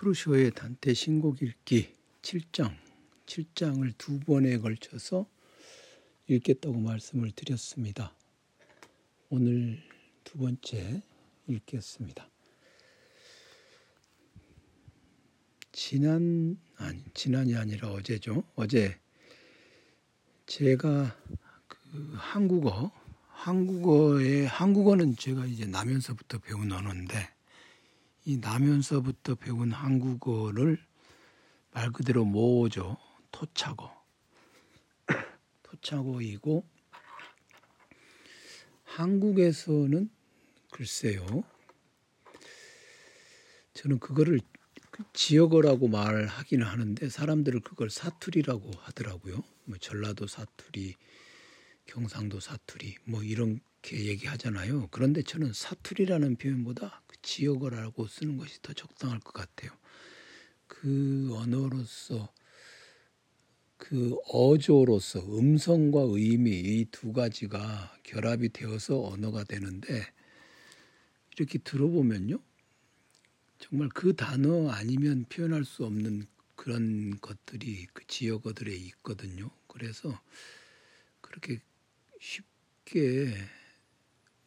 프루쇼의 단테 신곡 읽기 7장, 7장을 두 번에 걸쳐서 읽겠다고 말씀을 드렸습니다. 오늘 두 번째 읽겠습니다. 지난 아니 지난이 아니라 어제죠. 어제 제가 그 한국어 한국어의 한국어는 제가 이제 나면서부터 배운 언어인데 이 나면서부터 배운 한국어를 말 그대로 모죠. 토착어. 토착어이고 한국에서는 글쎄요. 저는 그거를 지역어라고 말하기는 하는데 사람들은 그걸 사투리라고 하더라고요. 뭐 전라도 사투리, 경상도 사투리 뭐 이 렇게 얘기하잖아요. 그런데 저는 사투리라는 표현보다 그 지역어라고 쓰는 것이 더 적당할 것 같아요. 그 언어로서 그 어조로서 음성과 의미 이 두 가지가 결합이 되어서 언어가 되는데 이렇게 들어보면요. 정말 그 단어 아니면 표현할 수 없는 그런 것들이 그 지역어들에 있거든요. 그래서 그렇게 쉽게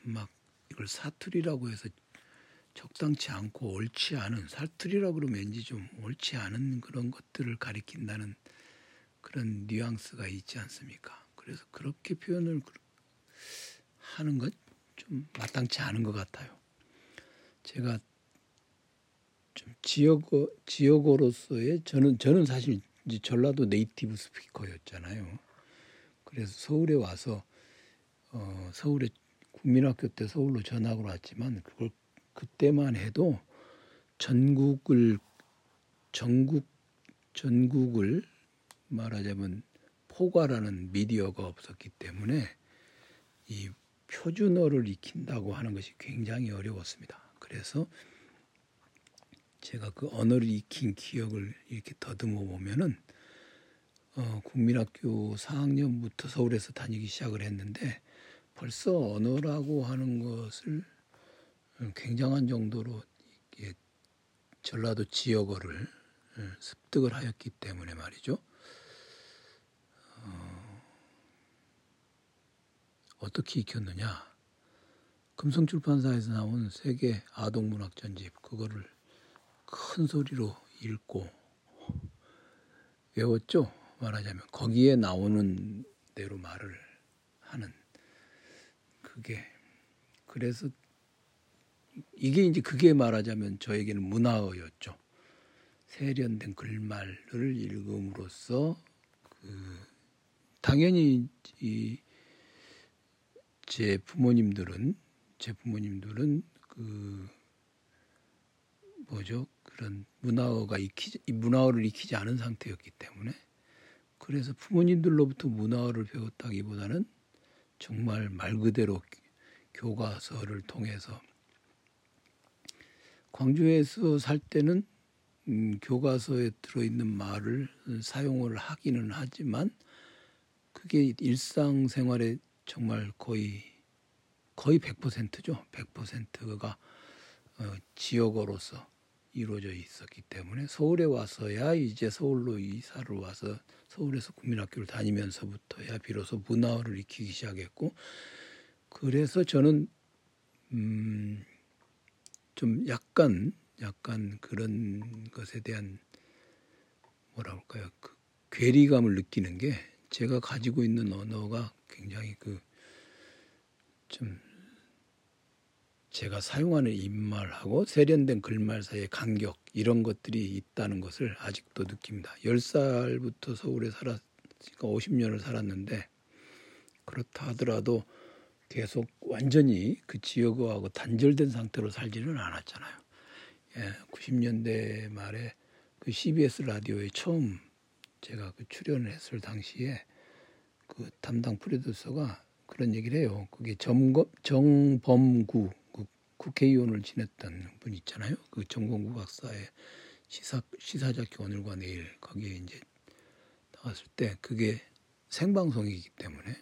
막 이걸 사투리라고 해서 적당치 않고 옳지 않은 사투리라고 그러면 왠지 좀 옳지 않은 그런 것들을 가리킨다는 그런 뉘앙스가 있지 않습니까? 그래서 그렇게 표현을 하는 건좀 마땅치 않은 것 같아요. 제가 좀 지역어 지역어로서의 저는 저는 사실 이제 전라도 네이티브 스피커였잖아요. 그래서 서울에 와서 어, 서울에 국민학교 때 서울로 전학을 왔지만 그걸 그때만 해도 전국을 전국 전국을 말하자면 포괄하는 미디어가 없었기 때문에 이 표준어를 익힌다고 하는 것이 굉장히 어려웠습니다. 그래서 제가 그 언어를 익힌 기억을 이렇게 더듬어 보면은 어, 국민학교 4학년부터 서울에서 다니기 시작을 했는데 벌써 언어라고 하는 것을 굉장한 정도로 전라도 지역어를 어, 습득을 하였기 때문에 말이죠. 어떻게 익혔느냐? 금성출판사에서 나온 세계 아동문학 전집 그거를 큰 소리로 읽고 외웠죠. 말하자면 거기에 나오는 대로 말을 하는 그게 그래서 이게 이제 그게 말하자면 저에게는 문화어였죠. 세련된 글말을 읽음으로써 그 당연히 이 제 부모님들은 제 부모님들은 그 뭐죠 그런 문화어가 익히지 문화어를 익히지 않은 상태였기 때문에 그래서 부모님들로부터 문화어를 배웠다기보다는 정말 말 그대로 교과서를 통해서 광주에서 살 때는 음, 교과서에 들어있는 말을 사용을 하기는 하지만 그게 일상생활에 정말 거의 거의 100%죠. 100%가 어, 지역어로서 이루어져 있었기 때문에 서울에 와서야 이제 서울로 이사를 와서 서울에서 국민학교를 다니면서부터야 비로소 문화어를 익히기 시작했고 그래서 저는 음, 좀 약간 약간 그런 것에 대한 뭐라 할까요? 그 괴리감을 느끼는 게 제가 가지고 있는 언어가 굉장히 그좀 제가 사용하는 입말하고 세련된 글말 사이의 간격 이런 것들이 있다는 것을 아직도 느낍니다. 10살부터 서울에 살았으니까 50년을 살았는데 그렇다 하더라도 계속 완전히 그 지역하고 단절된 상태로 살지는 않았잖아요. 예, 90년대 말에 그 CBS 라디오에 처음 제가 그 출연을 했을 당시에 그 담당 프로듀서가 그런 얘기를 해요. 그게 정검, 정범구 그 국회의원을 지냈던 분 있잖아요. 그 정공구 박사의 시사 시사작기 오늘과 내일 거기에 이제 나왔을 때 그게 생방송이기 때문에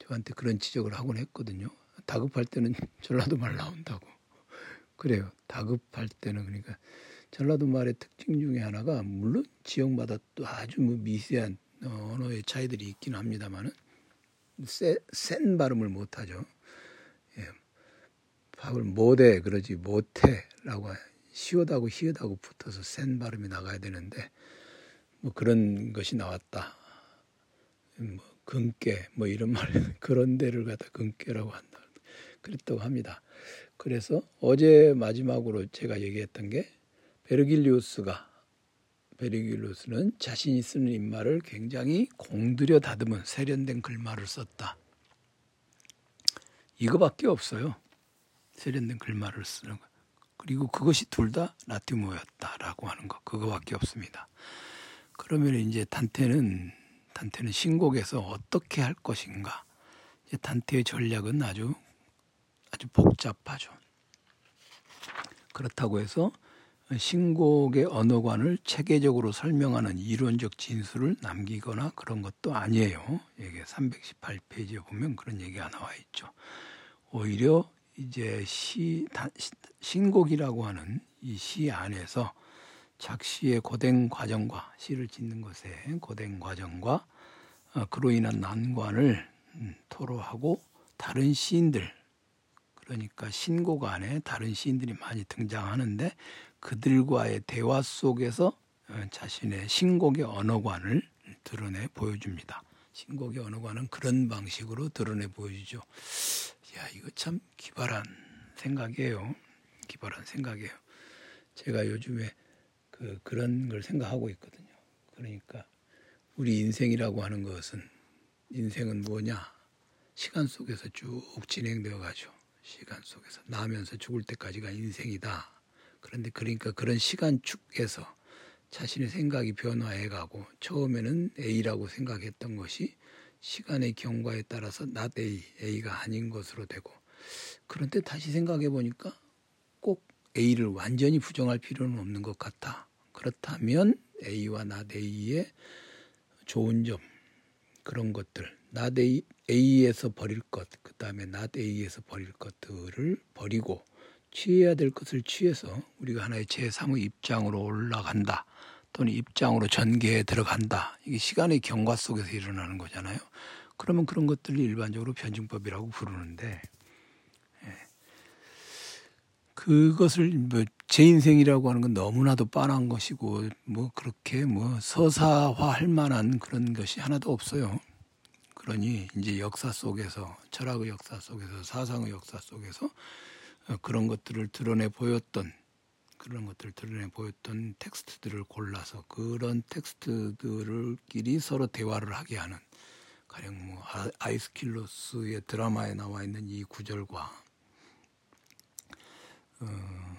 저한테 그런 지적을 하곤 했거든요. 다급할 때는 전라도 말 나온다고. 그래요. 다급할 때는 그러니까 전라도 말의 특징 중에 하나가 물론 지역마다 또 아주 뭐 미세한 언어의 차이들이 있긴 합니다만은 센 발음을 못하죠. 예. 밥을 못해 그러지 못해라고 시옷하고 히읗하고 붙어서 센 발음이 나가야 되는데 뭐 그런 것이 나왔다. 뭐 근깨 뭐 이런 말 그런 데를 갖다 근깨라고 한다. 그랬다고 합니다. 그래서 어제 마지막으로 제가 얘기했던 게 베르길리우스가 베르길리우스는 자신이 쓰는 입말을 굉장히 공들여 다듬은 세련된 글말을 썼다. 이거밖에 없어요. 세련된 글말을 쓰는 거. 그리고 그것이 둘 다 라티모였다라고 하는 거. 그거밖에 없습니다. 그러면 이제 단테는 단테는 신곡에서 어떻게 할 것인가? 이제 단테의 전략은 아주 아주 복잡하죠. 그렇다고 해서 신곡의 언어관을 체계적으로 설명하는 이론적 진술을 남기거나 그런 것도 아니에요. 이게 318페이지에 보면 그런 얘기가 나와 있죠. 오히려 이제 시 신곡이라고 하는 이 시 안에서 작시의 고된 과정과 시를 짓는 것의 고된 과정과 어, 그로 인한 난관을 음, 토로하고 다른 시인들 그러니까 신곡 안에 다른 시인들이 많이 등장하는데 그들과의 대화 속에서 어, 자신의 신곡의 언어관을 드러내 보여줍니다. 신곡의 언어관은 그런 방식으로 드러내 보여주죠. 야, 이거 참 기발한 생각이에요. 기발한 생각이에요. 제가 요즘에 그 그런 걸 생각하고 있거든요. 그러니까 우리 인생이라고 하는 것은 인생은 뭐냐? 시간 속에서 쭉 진행되어 가죠. 시간 속에서 나면서 죽을 때까지가 인생이다. 그런데 그러니까 그런 시간 축에서 자신의 생각이 변화해 가고 처음에는 A라고 생각했던 것이 시간의 경과에 따라서 not A, A가 아닌 것으로 되고 그런데 다시 생각해 보니까 꼭 A를 완전히 부정할 필요는 없는 것 같아. 그렇다면 A와 not A의 좋은 점 그런 것들 not A, A에서 버릴 것, 그 다음에 not A에서 버릴 것들을 버리고 취해야 될 것을 취해서 우리가 하나의 제3의 입장으로 올라간다. 또는 입장으로 전개에 들어간다. 이게 시간의 경과 속에서 일어나는 거잖아요. 그러면 그런 것들을 일반적으로 변증법이라고 부르는데 예. 그것을 뭐 제 인생이라고 하는 건 너무나도 빤한 것이고 뭐 그렇게 뭐 서사화할 만한 그런 것이 하나도 없어요. 그러니 이제 역사 속에서 철학의 역사 속에서 사상의 역사 속에서 그런 것들을 드러내 보였던 그런 것들을 드러내 보였던 텍스트들을 골라서 그런 텍스트들끼리 서로 대화를 하게 하는 가령 뭐 아, 아이스킬로스의 드라마에 나와 있는 이 구절과 어,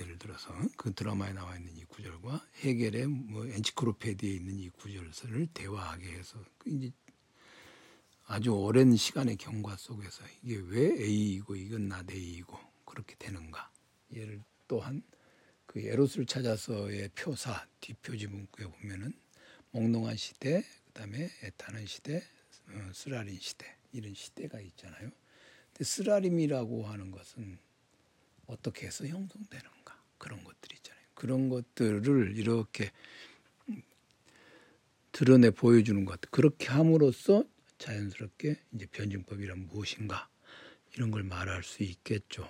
예를 들어서 그 드라마에 나와 있는 이 구절과 해겔의 뭐 엔치크로페디에 있는 이 구절을 대화하게 해서 그 이제 아주 오랜 시간의 경과 속에서 이게 왜 A이고 이건 나 A이고 그렇게 되는가? 예를 또한 그 에롯을 찾아서의 표사 뒷표지 문구에 보면은 몽롱한 시대 그다음에 애타는 시대 어, 쓰라린 시대 이런 시대가 있잖아요. 근데 쓰라림이라고 하는 것은 어떻게 해서 형성되는가 그런 것들이 있잖아요. 그런 것들을 이렇게 드러내 보여주는 것 그렇게 함으로써 자연스럽게 이제 변증법이란 무엇인가 이런 걸 말할 수 있겠죠.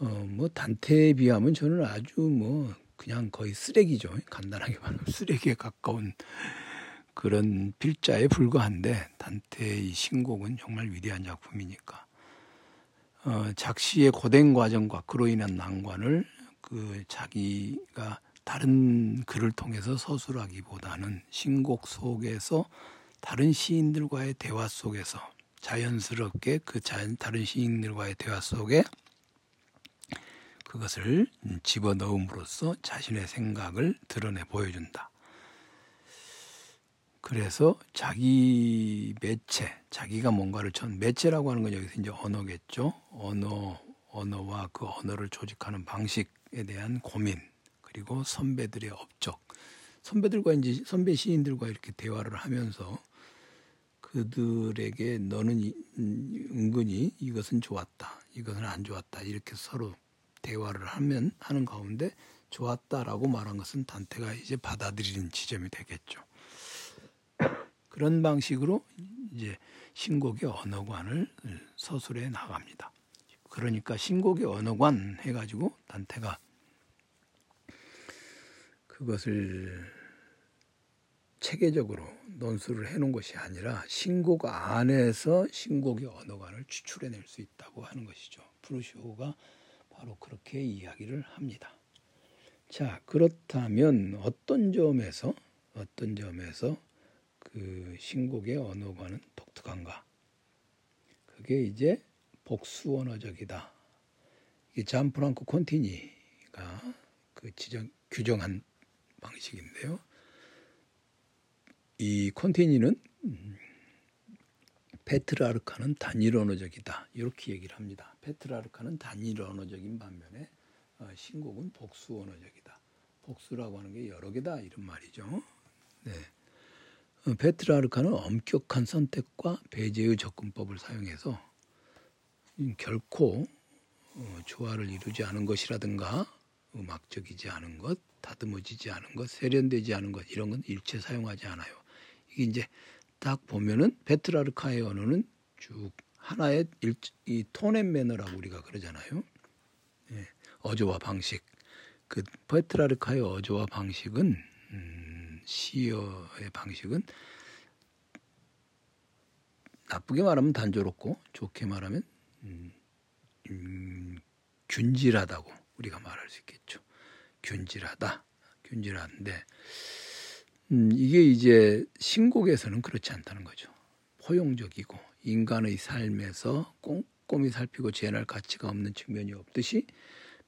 어, 뭐 단테에 비하면 저는 아주 뭐 그냥 거의 쓰레기죠. 간단하게 말하면 쓰레기에 가까운 그런 필자에 불과한데 단테의 신곡은 정말 위대한 작품이니까 어, 작시의 고된 과정과 그로 인한 난관을 그 자기가 다른 글을 통해서 서술하기보다는 신곡 속에서 다른 시인들과의 대화 속에서 자연스럽게 그 자연, 다른 시인들과의 대화 속에 그것을 집어넣음으로써 자신의 생각을 드러내 보여준다. 그래서 자기 매체, 자기가 뭔가를 전 매체라고 하는 건 여기서 이제 언어겠죠. 언어, 언어와 그 언어를 조직하는 방식에 대한 고민, 그리고 선배들의 업적, 선배들과 이제 선배 시인들과 이렇게 대화를 하면서 그들에게 너는 은근히 이것은 좋았다, 이것은 안 좋았다 이렇게 서로 대화를 하면 하는 가운데 좋았다라고 말한 것은 단테가 이제 받아들이는 지점이 되겠죠. 그런 방식으로 이제 신곡의 언어관을 서술해 나갑니다. 그러니까 신곡의 언어관 해가지고 단테가 그것을 체계적으로 논술을 해놓은 것이 아니라 신곡 안에서 신곡의 언어관을 추출해낼 수 있다고 하는 것이죠. 프루시오가 바로 그렇게 이야기를 합니다. 자 그렇다면 어떤 점에서 어떤 점에서 그 신곡의 언어관은 독특한가? 그게 이제 복수 언어적이다. 이게 잔프랑코 콘티니가 그 지정 규정한 방식인데요. 이 콘티니는 페트라르카는 단일 언어적이다. 이렇게 얘기를 합니다. 페트라르카는 단일 언어적인 반면에 어, 신곡은 복수 언어적이다. 복수라고 하는 게 여러 개다 이런 말이죠. 네. 어, 페트라르카는 엄격한 선택과 배제의 접근법을 사용해서 결코 어, 조화를 이루지 않은 것이라든가 음악적이지 않은 것, 다듬어지지 않은 것, 세련되지 않은 것 이런 건 일체 사용하지 않아요. 이게 이제 딱 보면은 베트라르카의 언어는 쭉 하나의 일, 이 톤앤 매너라고 우리가 그러잖아요. 예, 어조와 방식. 그 베트라르카의 어조와 방식은 음, 시어의 방식은 나쁘게 말하면 단조롭고 좋게 말하면 음, 음, 균질하다고 우리가 말할 수 있겠죠. 균질하다, 균질한데 음, 이게 이제 신곡에서는 그렇지 않다는 거죠. 포용적이고 인간의 삶에서 꼼꼼히 살피고 재현할 가치가 없는 측면이 없듯이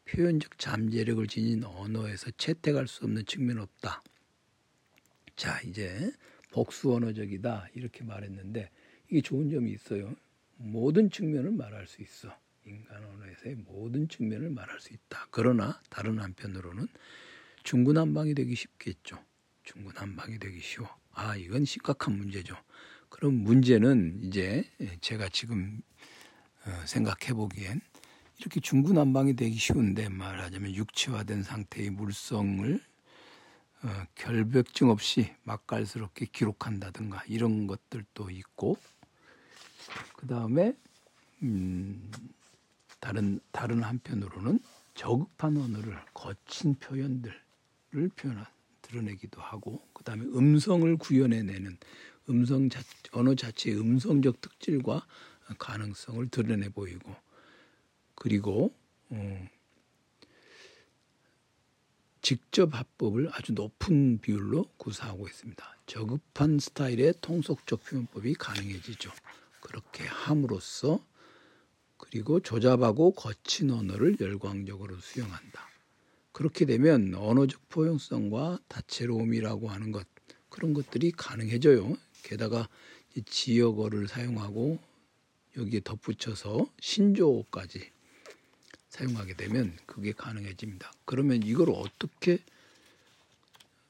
표현적 잠재력을 지닌 언어에서 채택할 수 없는 측면은 없다. 자, 이제 복수 언어적이다 이렇게 말했는데 이게 좋은 점이 있어요. 모든 측면을 말할 수 있어. 인간 언어에서의 모든 측면을 말할 수 있다. 그러나 다른 한편으로는 중구난방이 되기 쉽겠죠. 중구난방이 되기 쉬워. 아, 이건 심각한 문제죠. 그럼 문제는 이제 제가 지금 어, 생각해 보기엔 이렇게 중구난방이 되기 쉬운데 말하자면 육체화된 상태의 물성을 어, 결벽증 없이 맛깔스럽게 기록한다든가 이런 것들도 있고 그 다음에 음, 다른 다른 한편으로는 저급한 언어를 거친 표현들을 표현한 드러내기도 하고 그다음에 음성을 구현해내는 음성 자, 언어 자체의 음성적 특질과 가능성을 드러내 보이고 그리고 어, 직접 합법을 아주 높은 비율로 구사하고 있습니다. 저급한 스타일의 통속적 표현법이 가능해지죠. 그렇게 함으로써 그리고 조잡하고 거친 언어를 열광적으로 수용한다. 그렇게 되면 언어적 포용성과 다채로움이라고 하는 것 그런 것들이 가능해져요. 게다가 지역어를 사용하고 여기에 덧붙여서 신조어까지 사용하게 되면 그게 가능해집니다. 그러면 이걸 어떻게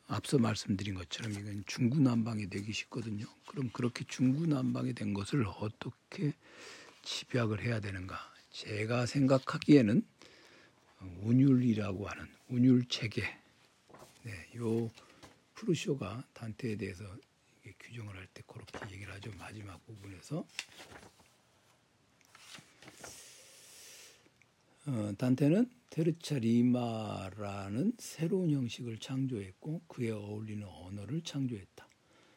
앞서 말씀드린 것처럼 이건 중구난방이 되기 쉽거든요. 그럼 그렇게 중구난방이 된 것을 어떻게 집약을 해야 되는가? 제가 생각하기에는 운율이라고 하는 운율 체계, 네, 요 프루쇼가 단테에 대해서 규정을 할 때 그렇게 얘기를 하죠. 마지막 부분에서 어, 단테는 테르차 리마라는 새로운 형식을 창조했고 그에 어울리는 언어를 창조했다.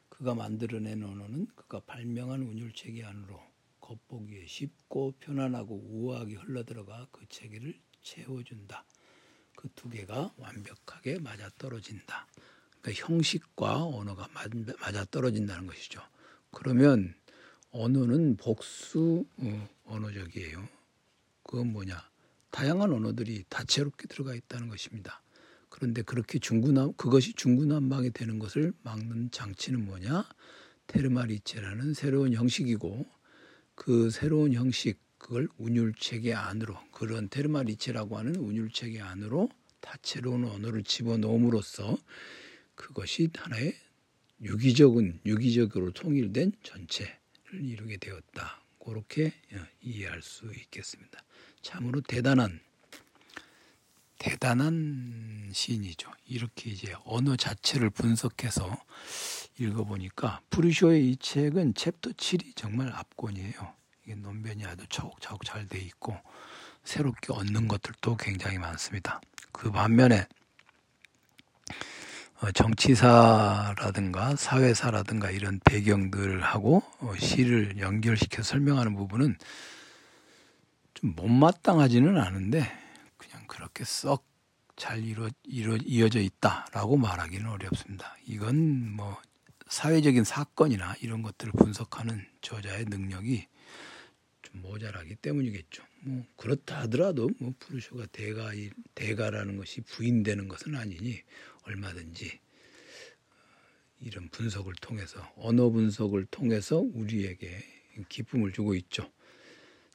그가 만들어낸 언어는 그가 발명한 운율 체계 안으로 겉보기에 쉽고 편안하고 우아하게 흘러들어가 그 체계를 채워준다. 그 두 개가 완벽하게 맞아떨어진다. 그러니까 형식과 언어가 맞아떨어진다는 것이죠. 그러면 언어는 복수 어, 언어적이에요. 그건 뭐냐? 다양한 언어들이 다채롭게 들어가 있다는 것입니다. 그런데 그렇게 중구난 그것이 중구난방이 되는 것을 막는 장치는 뭐냐? 테르마리체라는 새로운 형식이고 그 새로운 형식 그걸 운율체계 안으로 그런 테르마리체라고 하는 운율체계 안으로 다채로운 언어를 집어넣음으로써 그것이 하나의 유기적인 유기적으로 통일된 전체를 이루게 되었다. 그렇게 어, 이해할 수 있겠습니다. 참으로 대단한 대단한 시인이죠. 이렇게 이제 언어 자체를 분석해서 읽어보니까 프루쇼의 이 책은 챕터 7이 정말 압권이에요. 이게 논변이 아주 차곡차곡 잘 돼 있고 새롭게 얻는 것들도 굉장히 많습니다. 그 반면에 어, 정치사라든가 사회사라든가 이런 배경들하고 어, 시를 연결시켜 설명하는 부분은 좀 못마땅하지는 않은데 그냥 그렇게 썩 잘 이루, 이루, 이어져 있다라고 말하기는 어렵습니다. 이건 뭐 사회적인 사건이나 이런 것들을 분석하는 저자의 능력이 좀 모자라기 때문이겠죠. 뭐 그렇다 하더라도 뭐 프루쇼가 대가 대가라는 것이 부인되는 것은 아니니 얼마든지 어, 이런 분석을 통해서 언어 분석을 통해서 우리에게 기쁨을 주고 있죠.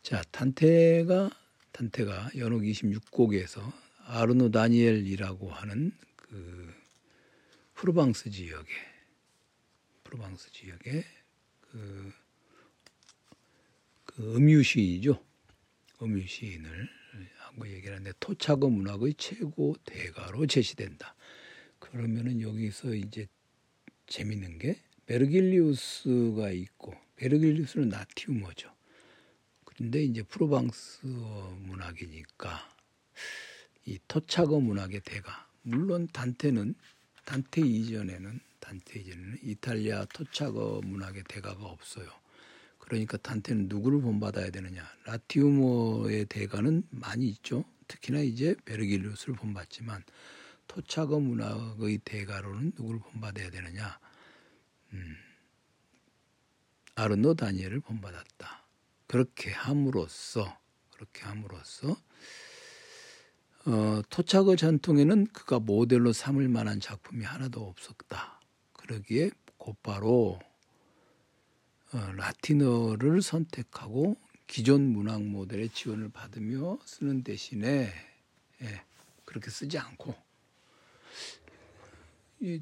자, 단테가 단테가 연옥 26곡에서 아르노 다니엘이라고 하는 그 프로방스 지역에 프로방스 지역에 그, 그 음유 시이죠. 음유 시인을 한거 얘기를 하는데 토착어 문학의 최고 대가로 제시된다. 그러면은 여기서 이제 재밌는 게 베르길리우스가 있고 베르길리우스는 라티움어죠. 그런데 이제 프로방스 문학이니까 이 토착어 문학의 대가 물론 단테는 단테 이전에는 단테 이전에는 이탈리아 토착어 문학의 대가가 없어요. 그러니까 단테는 누구를 본받아야 되느냐? 라티움어의 대가는 많이 있죠. 특히나 이제 베르길리우스를 본받지만 토착어 문학의 대가로는 누구를 본받아야 되느냐? 음, 아르노 다니엘을 본받았다. 그렇게 함으로써 그렇게 함으로써 어, 토착어 전통에는 그가 모델로 삼을 만한 작품이 하나도 없었다. 그러기에 곧바로 어, 라틴어를 선택하고 기존 문학 모델의 지원을 받으며 쓰는 대신에 예, 그렇게 쓰지 않고 이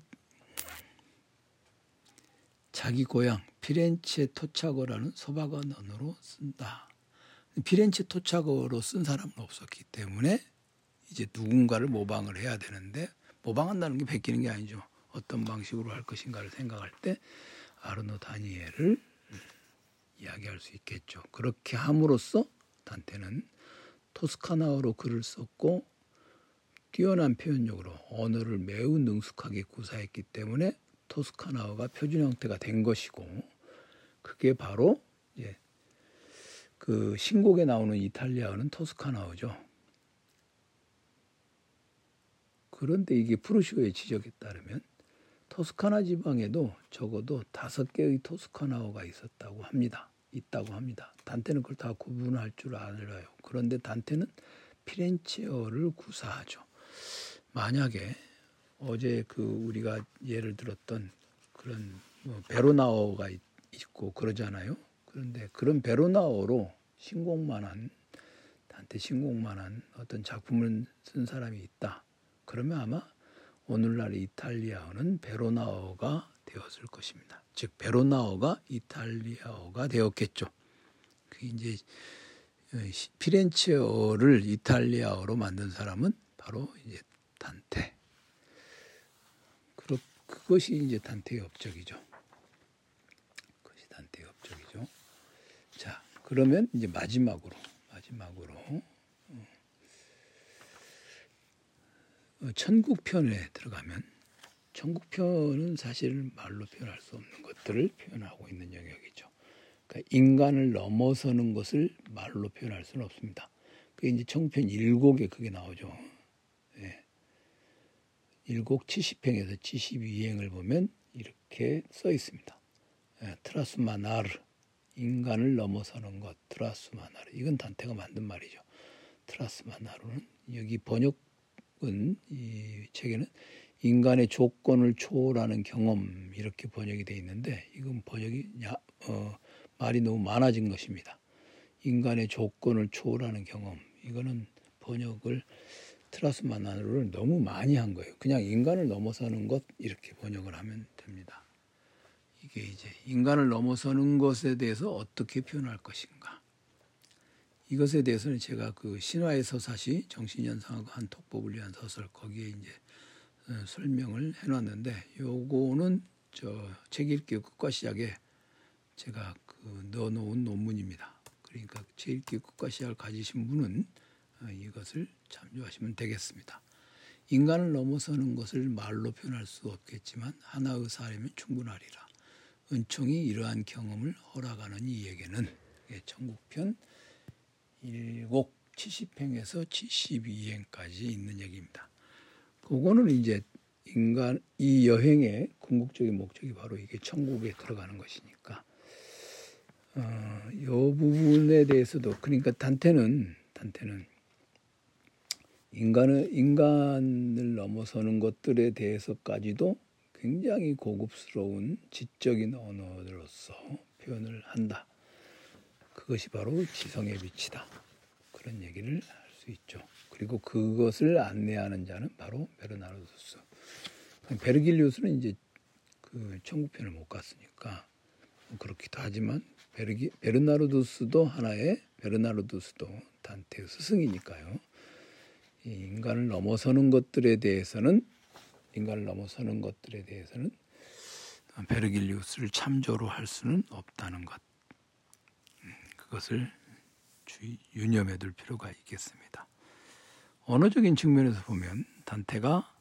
자기 고향 피렌체 토착어라는 소박한 언어로 쓴다. 피렌체 토착어로 쓴 사람은 없었기 때문에 이제 누군가를 모방을 해야 되는데 모방한다는 게 베끼는 게 아니죠. 어떤 방식으로 할 것인가를 생각할 때 아르노 다니엘을 이야기할 수 있겠죠. 그렇게 함으로써 단테는 토스카나어로 글을 썼고 뛰어난 표현력으로 언어를 매우 능숙하게 구사했기 때문에 토스카나어가 표준 형태가 된 것이고 그게 바로 이제 그 신곡에 나오는 이탈리아어는 토스카나어죠. 그런데 이게 프루시오의 지적에 따르면 토스카나 지방에도 적어도 다섯 개의 토스카나어가 있었다고 합니다. 있다고 합니다. 단테는 그걸 다 구분할 줄 알아요. 그런데 단테는 피렌체어를 구사하죠. 만약에 어제 그 우리가 예를 들었던 그런 뭐 베로나어가 있고 그러잖아요. 그런데 그런 베로나어로 신곡만한 단테 신곡만한 어떤 작품을 쓴 사람이 있다. 그러면 아마 오늘날 이탈리아어는 베로나어가 되었을 것입니다. 즉 베로나어가 이탈리아어가 되었겠죠. 그 이제 어, 피렌체어를 이탈리아어로 만든 사람은 바로 이제 단테. 그것이 이제 단테의 업적이죠. 그것이 단테의 업적이죠. 자, 그러면 이제 마지막으로 마지막으로 어, 천국편에 들어가면 천국편은 사실 말로 표현할 수 없는 것들을 표현하고 있는 영역이죠. 그러니까 인간을 넘어서는 것을 말로 표현할 수는 없습니다. 그게 이제 천국편 일곡에 그게 나오죠. 일곡 70행에서 72행을 보면 이렇게 써 있습니다. 예, 트라스마나르 인간을 넘어서는 것 트라스마나르 이건 단테가 만든 말이죠. 트라스마나르는 여기 번역은 이 책에는 인간의 조건을 초월하는 경험 이렇게 번역이 되어 있는데 이건 번역이 야, 어, 말이 너무 많아진 것입니다. 인간의 조건을 초월하는 경험 이거는 번역을 트라스마나르를 너무 많이 한 거예요. 그냥 인간을 넘어서는 것 이렇게 번역을 하면 됩니다. 이게 이제 인간을 넘어서는 것에 대해서 어떻게 표현할 것인가. 이것에 대해서는 제가 그 신화의 서사시 정신현상하고 한 위한 소설 거기에 이제 어, 설명을 해놨는데 요거는 저 책 읽기 끝과 시작에 제가 그 넣어놓은 논문입니다. 그러니까 책 읽기 끝과 시작을 가지신 분은 어, 이것을 참조하시면 되겠습니다. 인간을 넘어서는 것을 말로 표현할 수 없겠지만 하나의 사람이면 충분하리라. 은총이 이러한 경험을 허락하는 이에게는 천국편 1곡 70행에서 72행까지 있는 얘기입니다. 그거는 이제 인간 이 여행의 궁극적인 목적이 바로 이게 천국에 들어가는 것이니까 어, 이 부분에 대해서도 그러니까 단테는 단테는 인간을 인간을 넘어서는 것들에 대해서까지도 굉장히 고급스러운 지적인 언어로서 표현을 한다. 그것이 바로 지성의 빛이다. 그런 얘기를 할 수 있죠. 그리고 그것을 안내하는 자는 바로 베르나르도스. 베르길리우스는 이제 그 천국편을 못 갔으니까 그렇기도 하지만 베르기, 베르나르도스도 하나의 베르나르도스도 단테의 스승이니까요. 인간을 넘어서는 것들에 대해서는 인간을 넘어서는 것들에 대해서는 베르길리우스를 참조로 할 수는 없다는 것. 음, 그것을 주의 유념해 둘 필요가 있겠습니다. 언어적인 측면에서 보면 단테가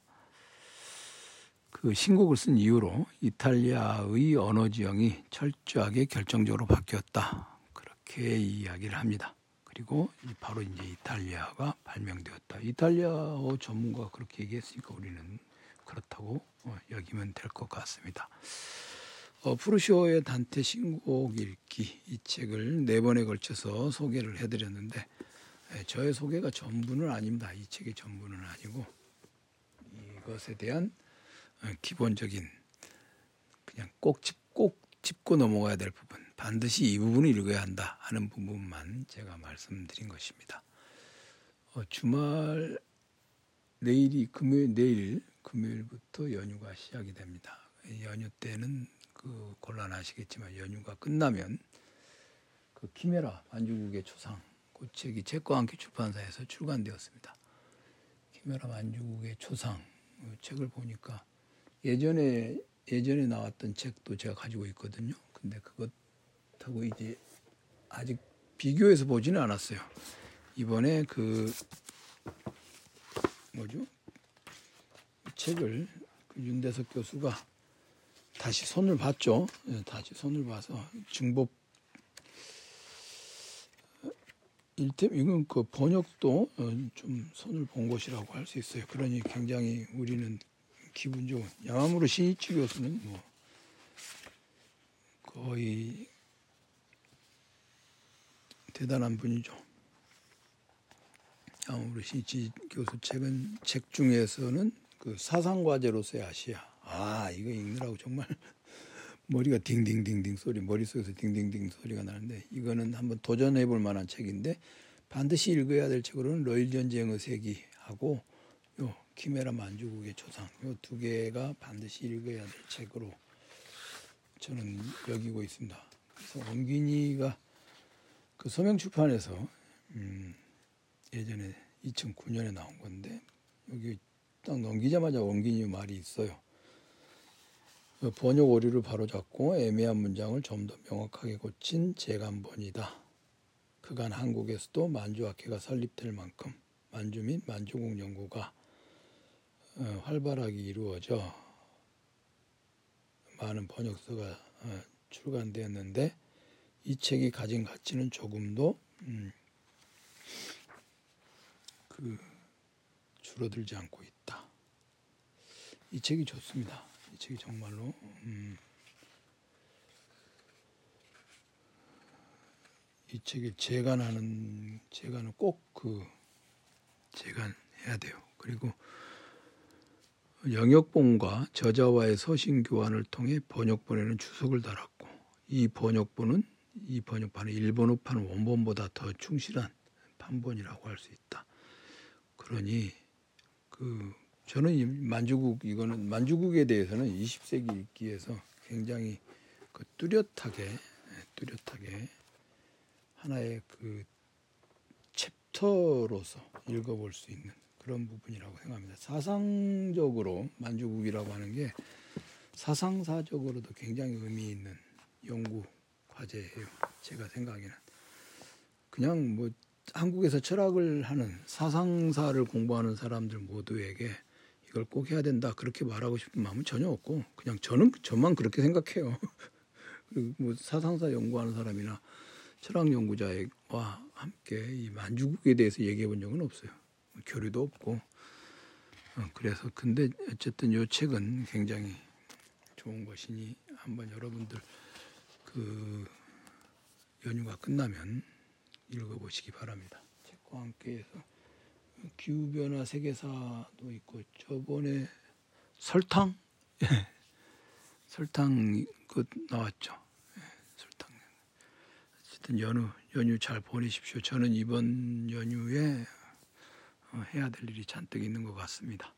그 신곡을 쓴 이후로 이탈리아의 언어 지형이 철저하게 결정적으로 바뀌었다. 그렇게 이야기를 합니다. 그리고 바로 이제 이탈리아가 발명되었다. 이탈리아어 전문가가 그렇게 얘기했으니까 우리는 그렇다고 어, 여기면 될 것 같습니다. 어, 프루시오의 단테 신곡 읽기 이 책을 네 번에 걸쳐서 소개를 해드렸는데 예, 저의 소개가 전부는 아닙니다. 이 책의 전부는 아니고 이것에 대한 어, 기본적인 그냥 꼭, 짚, 꼭 짚고 넘어가야 될 부분 반드시 이 부분을 읽어야 한다 하는 부분만 제가 말씀드린 것입니다. 어, 주말 내일이 금요일 내일 금요일부터 연휴가 시작이 됩니다. 연휴 때는 그 곤란하시겠지만 연휴가 끝나면 그 키메라 만주국의 초상 그 책이 책과 함께 출판사에서 출간되었습니다. 키메라 만주국의 초상 그 책을 보니까 예전에 예전에 나왔던 책도 제가 가지고 있거든요. 근데 그것하고 이제 아직 비교해서 보지는 않았어요. 이번에 그 뭐죠? 책을 그 윤대석 교수가 다시 손을 봤죠. 예, 다시 손을 봐서 중복 일템 이건 그 번역도 어, 좀 손을 본 것이라고 할 수 있어요. 그러니 굉장히 우리는 기분 좋은 야마무로 신이치 교수는 뭐 거의 대단한 분이죠. 야마무로 신이치 교수 책은 책 중에서는 그 사상 과제로서의 아시아. 아, 이거 읽느라고 정말 머리가 딩딩딩딩 소리, 머릿속에서 딩딩딩 소리가 나는데 이거는 한번 도전해 볼 만한 책인데 반드시 읽어야 될 책으로는 러일 전쟁의 세기하고 요 키메라 만주국의 조상 요 두 개가 반드시 읽어야 될 책으로 저는 여기고 있습니다. 그래서 원균이가 그 서명 출판에서 음 예전에 2009년에 나온 건데 여기 딱 넘기자마자 원gin이 말이 있어요. 그 번역 오류를 바로잡고 애매한 문장을 좀 더 명확하게 고친 재간본이다. 그간 한국에서도 만주학회가 설립될 만큼 만주 및 만주국 연구가 어, 활발하게 이루어져 많은 번역서가 어, 출간되었는데 이 책이 가진 가치는 조금도 음, 그 줄어들지 않고 있다. 이 책이 좋습니다. 이 책이 정말로 음, 이 책을 재간하는 재간은 꼭그 재간해야 돼요. 그리고 영역본과 저자와의 서신 교환을 통해 번역본에는 주석을 달았고 이 번역본은 이 번역판은 일본어판 원본보다 더 충실한 판본이라고 할 수 있다. 그러니 그 저는 만주국 이거는 만주국에 대해서는 20세기 읽기에서 굉장히 그 뚜렷하게 예, 뚜렷하게 하나의 그 챕터로서 읽어볼 수 있는 그런 부분이라고 생각합니다. 사상적으로 만주국이라고 하는 게 사상사적으로도 굉장히 의미 있는 연구 과제예요. 제가 생각에는 그냥 뭐 한국에서 철학을 하는 사상사를 공부하는 사람들 모두에게 이걸 꼭 해야 된다 그렇게 말하고 싶은 마음은 전혀 없고 그냥 저는 저만 그렇게 생각해요. 그리고 뭐 사상사 연구하는 사람이나 철학 연구자와 함께 이 만주국에 대해서 얘기해 본 적은 없어요. 교류도 없고 어, 그래서 근데 어쨌든 요 책은 굉장히 좋은 것이니 한번 여러분들 그 연휴가 끝나면 읽어보시기 바랍니다. 책과 함께해서 기후변화 세계사도 있고 저번에 설탕 예. 설탕 그 나왔죠. 예, 설탕. 어쨌든 연휴 연휴 잘 보내십시오. 저는 이번 연휴에 어, 해야 될 일이 잔뜩 있는 것 같습니다.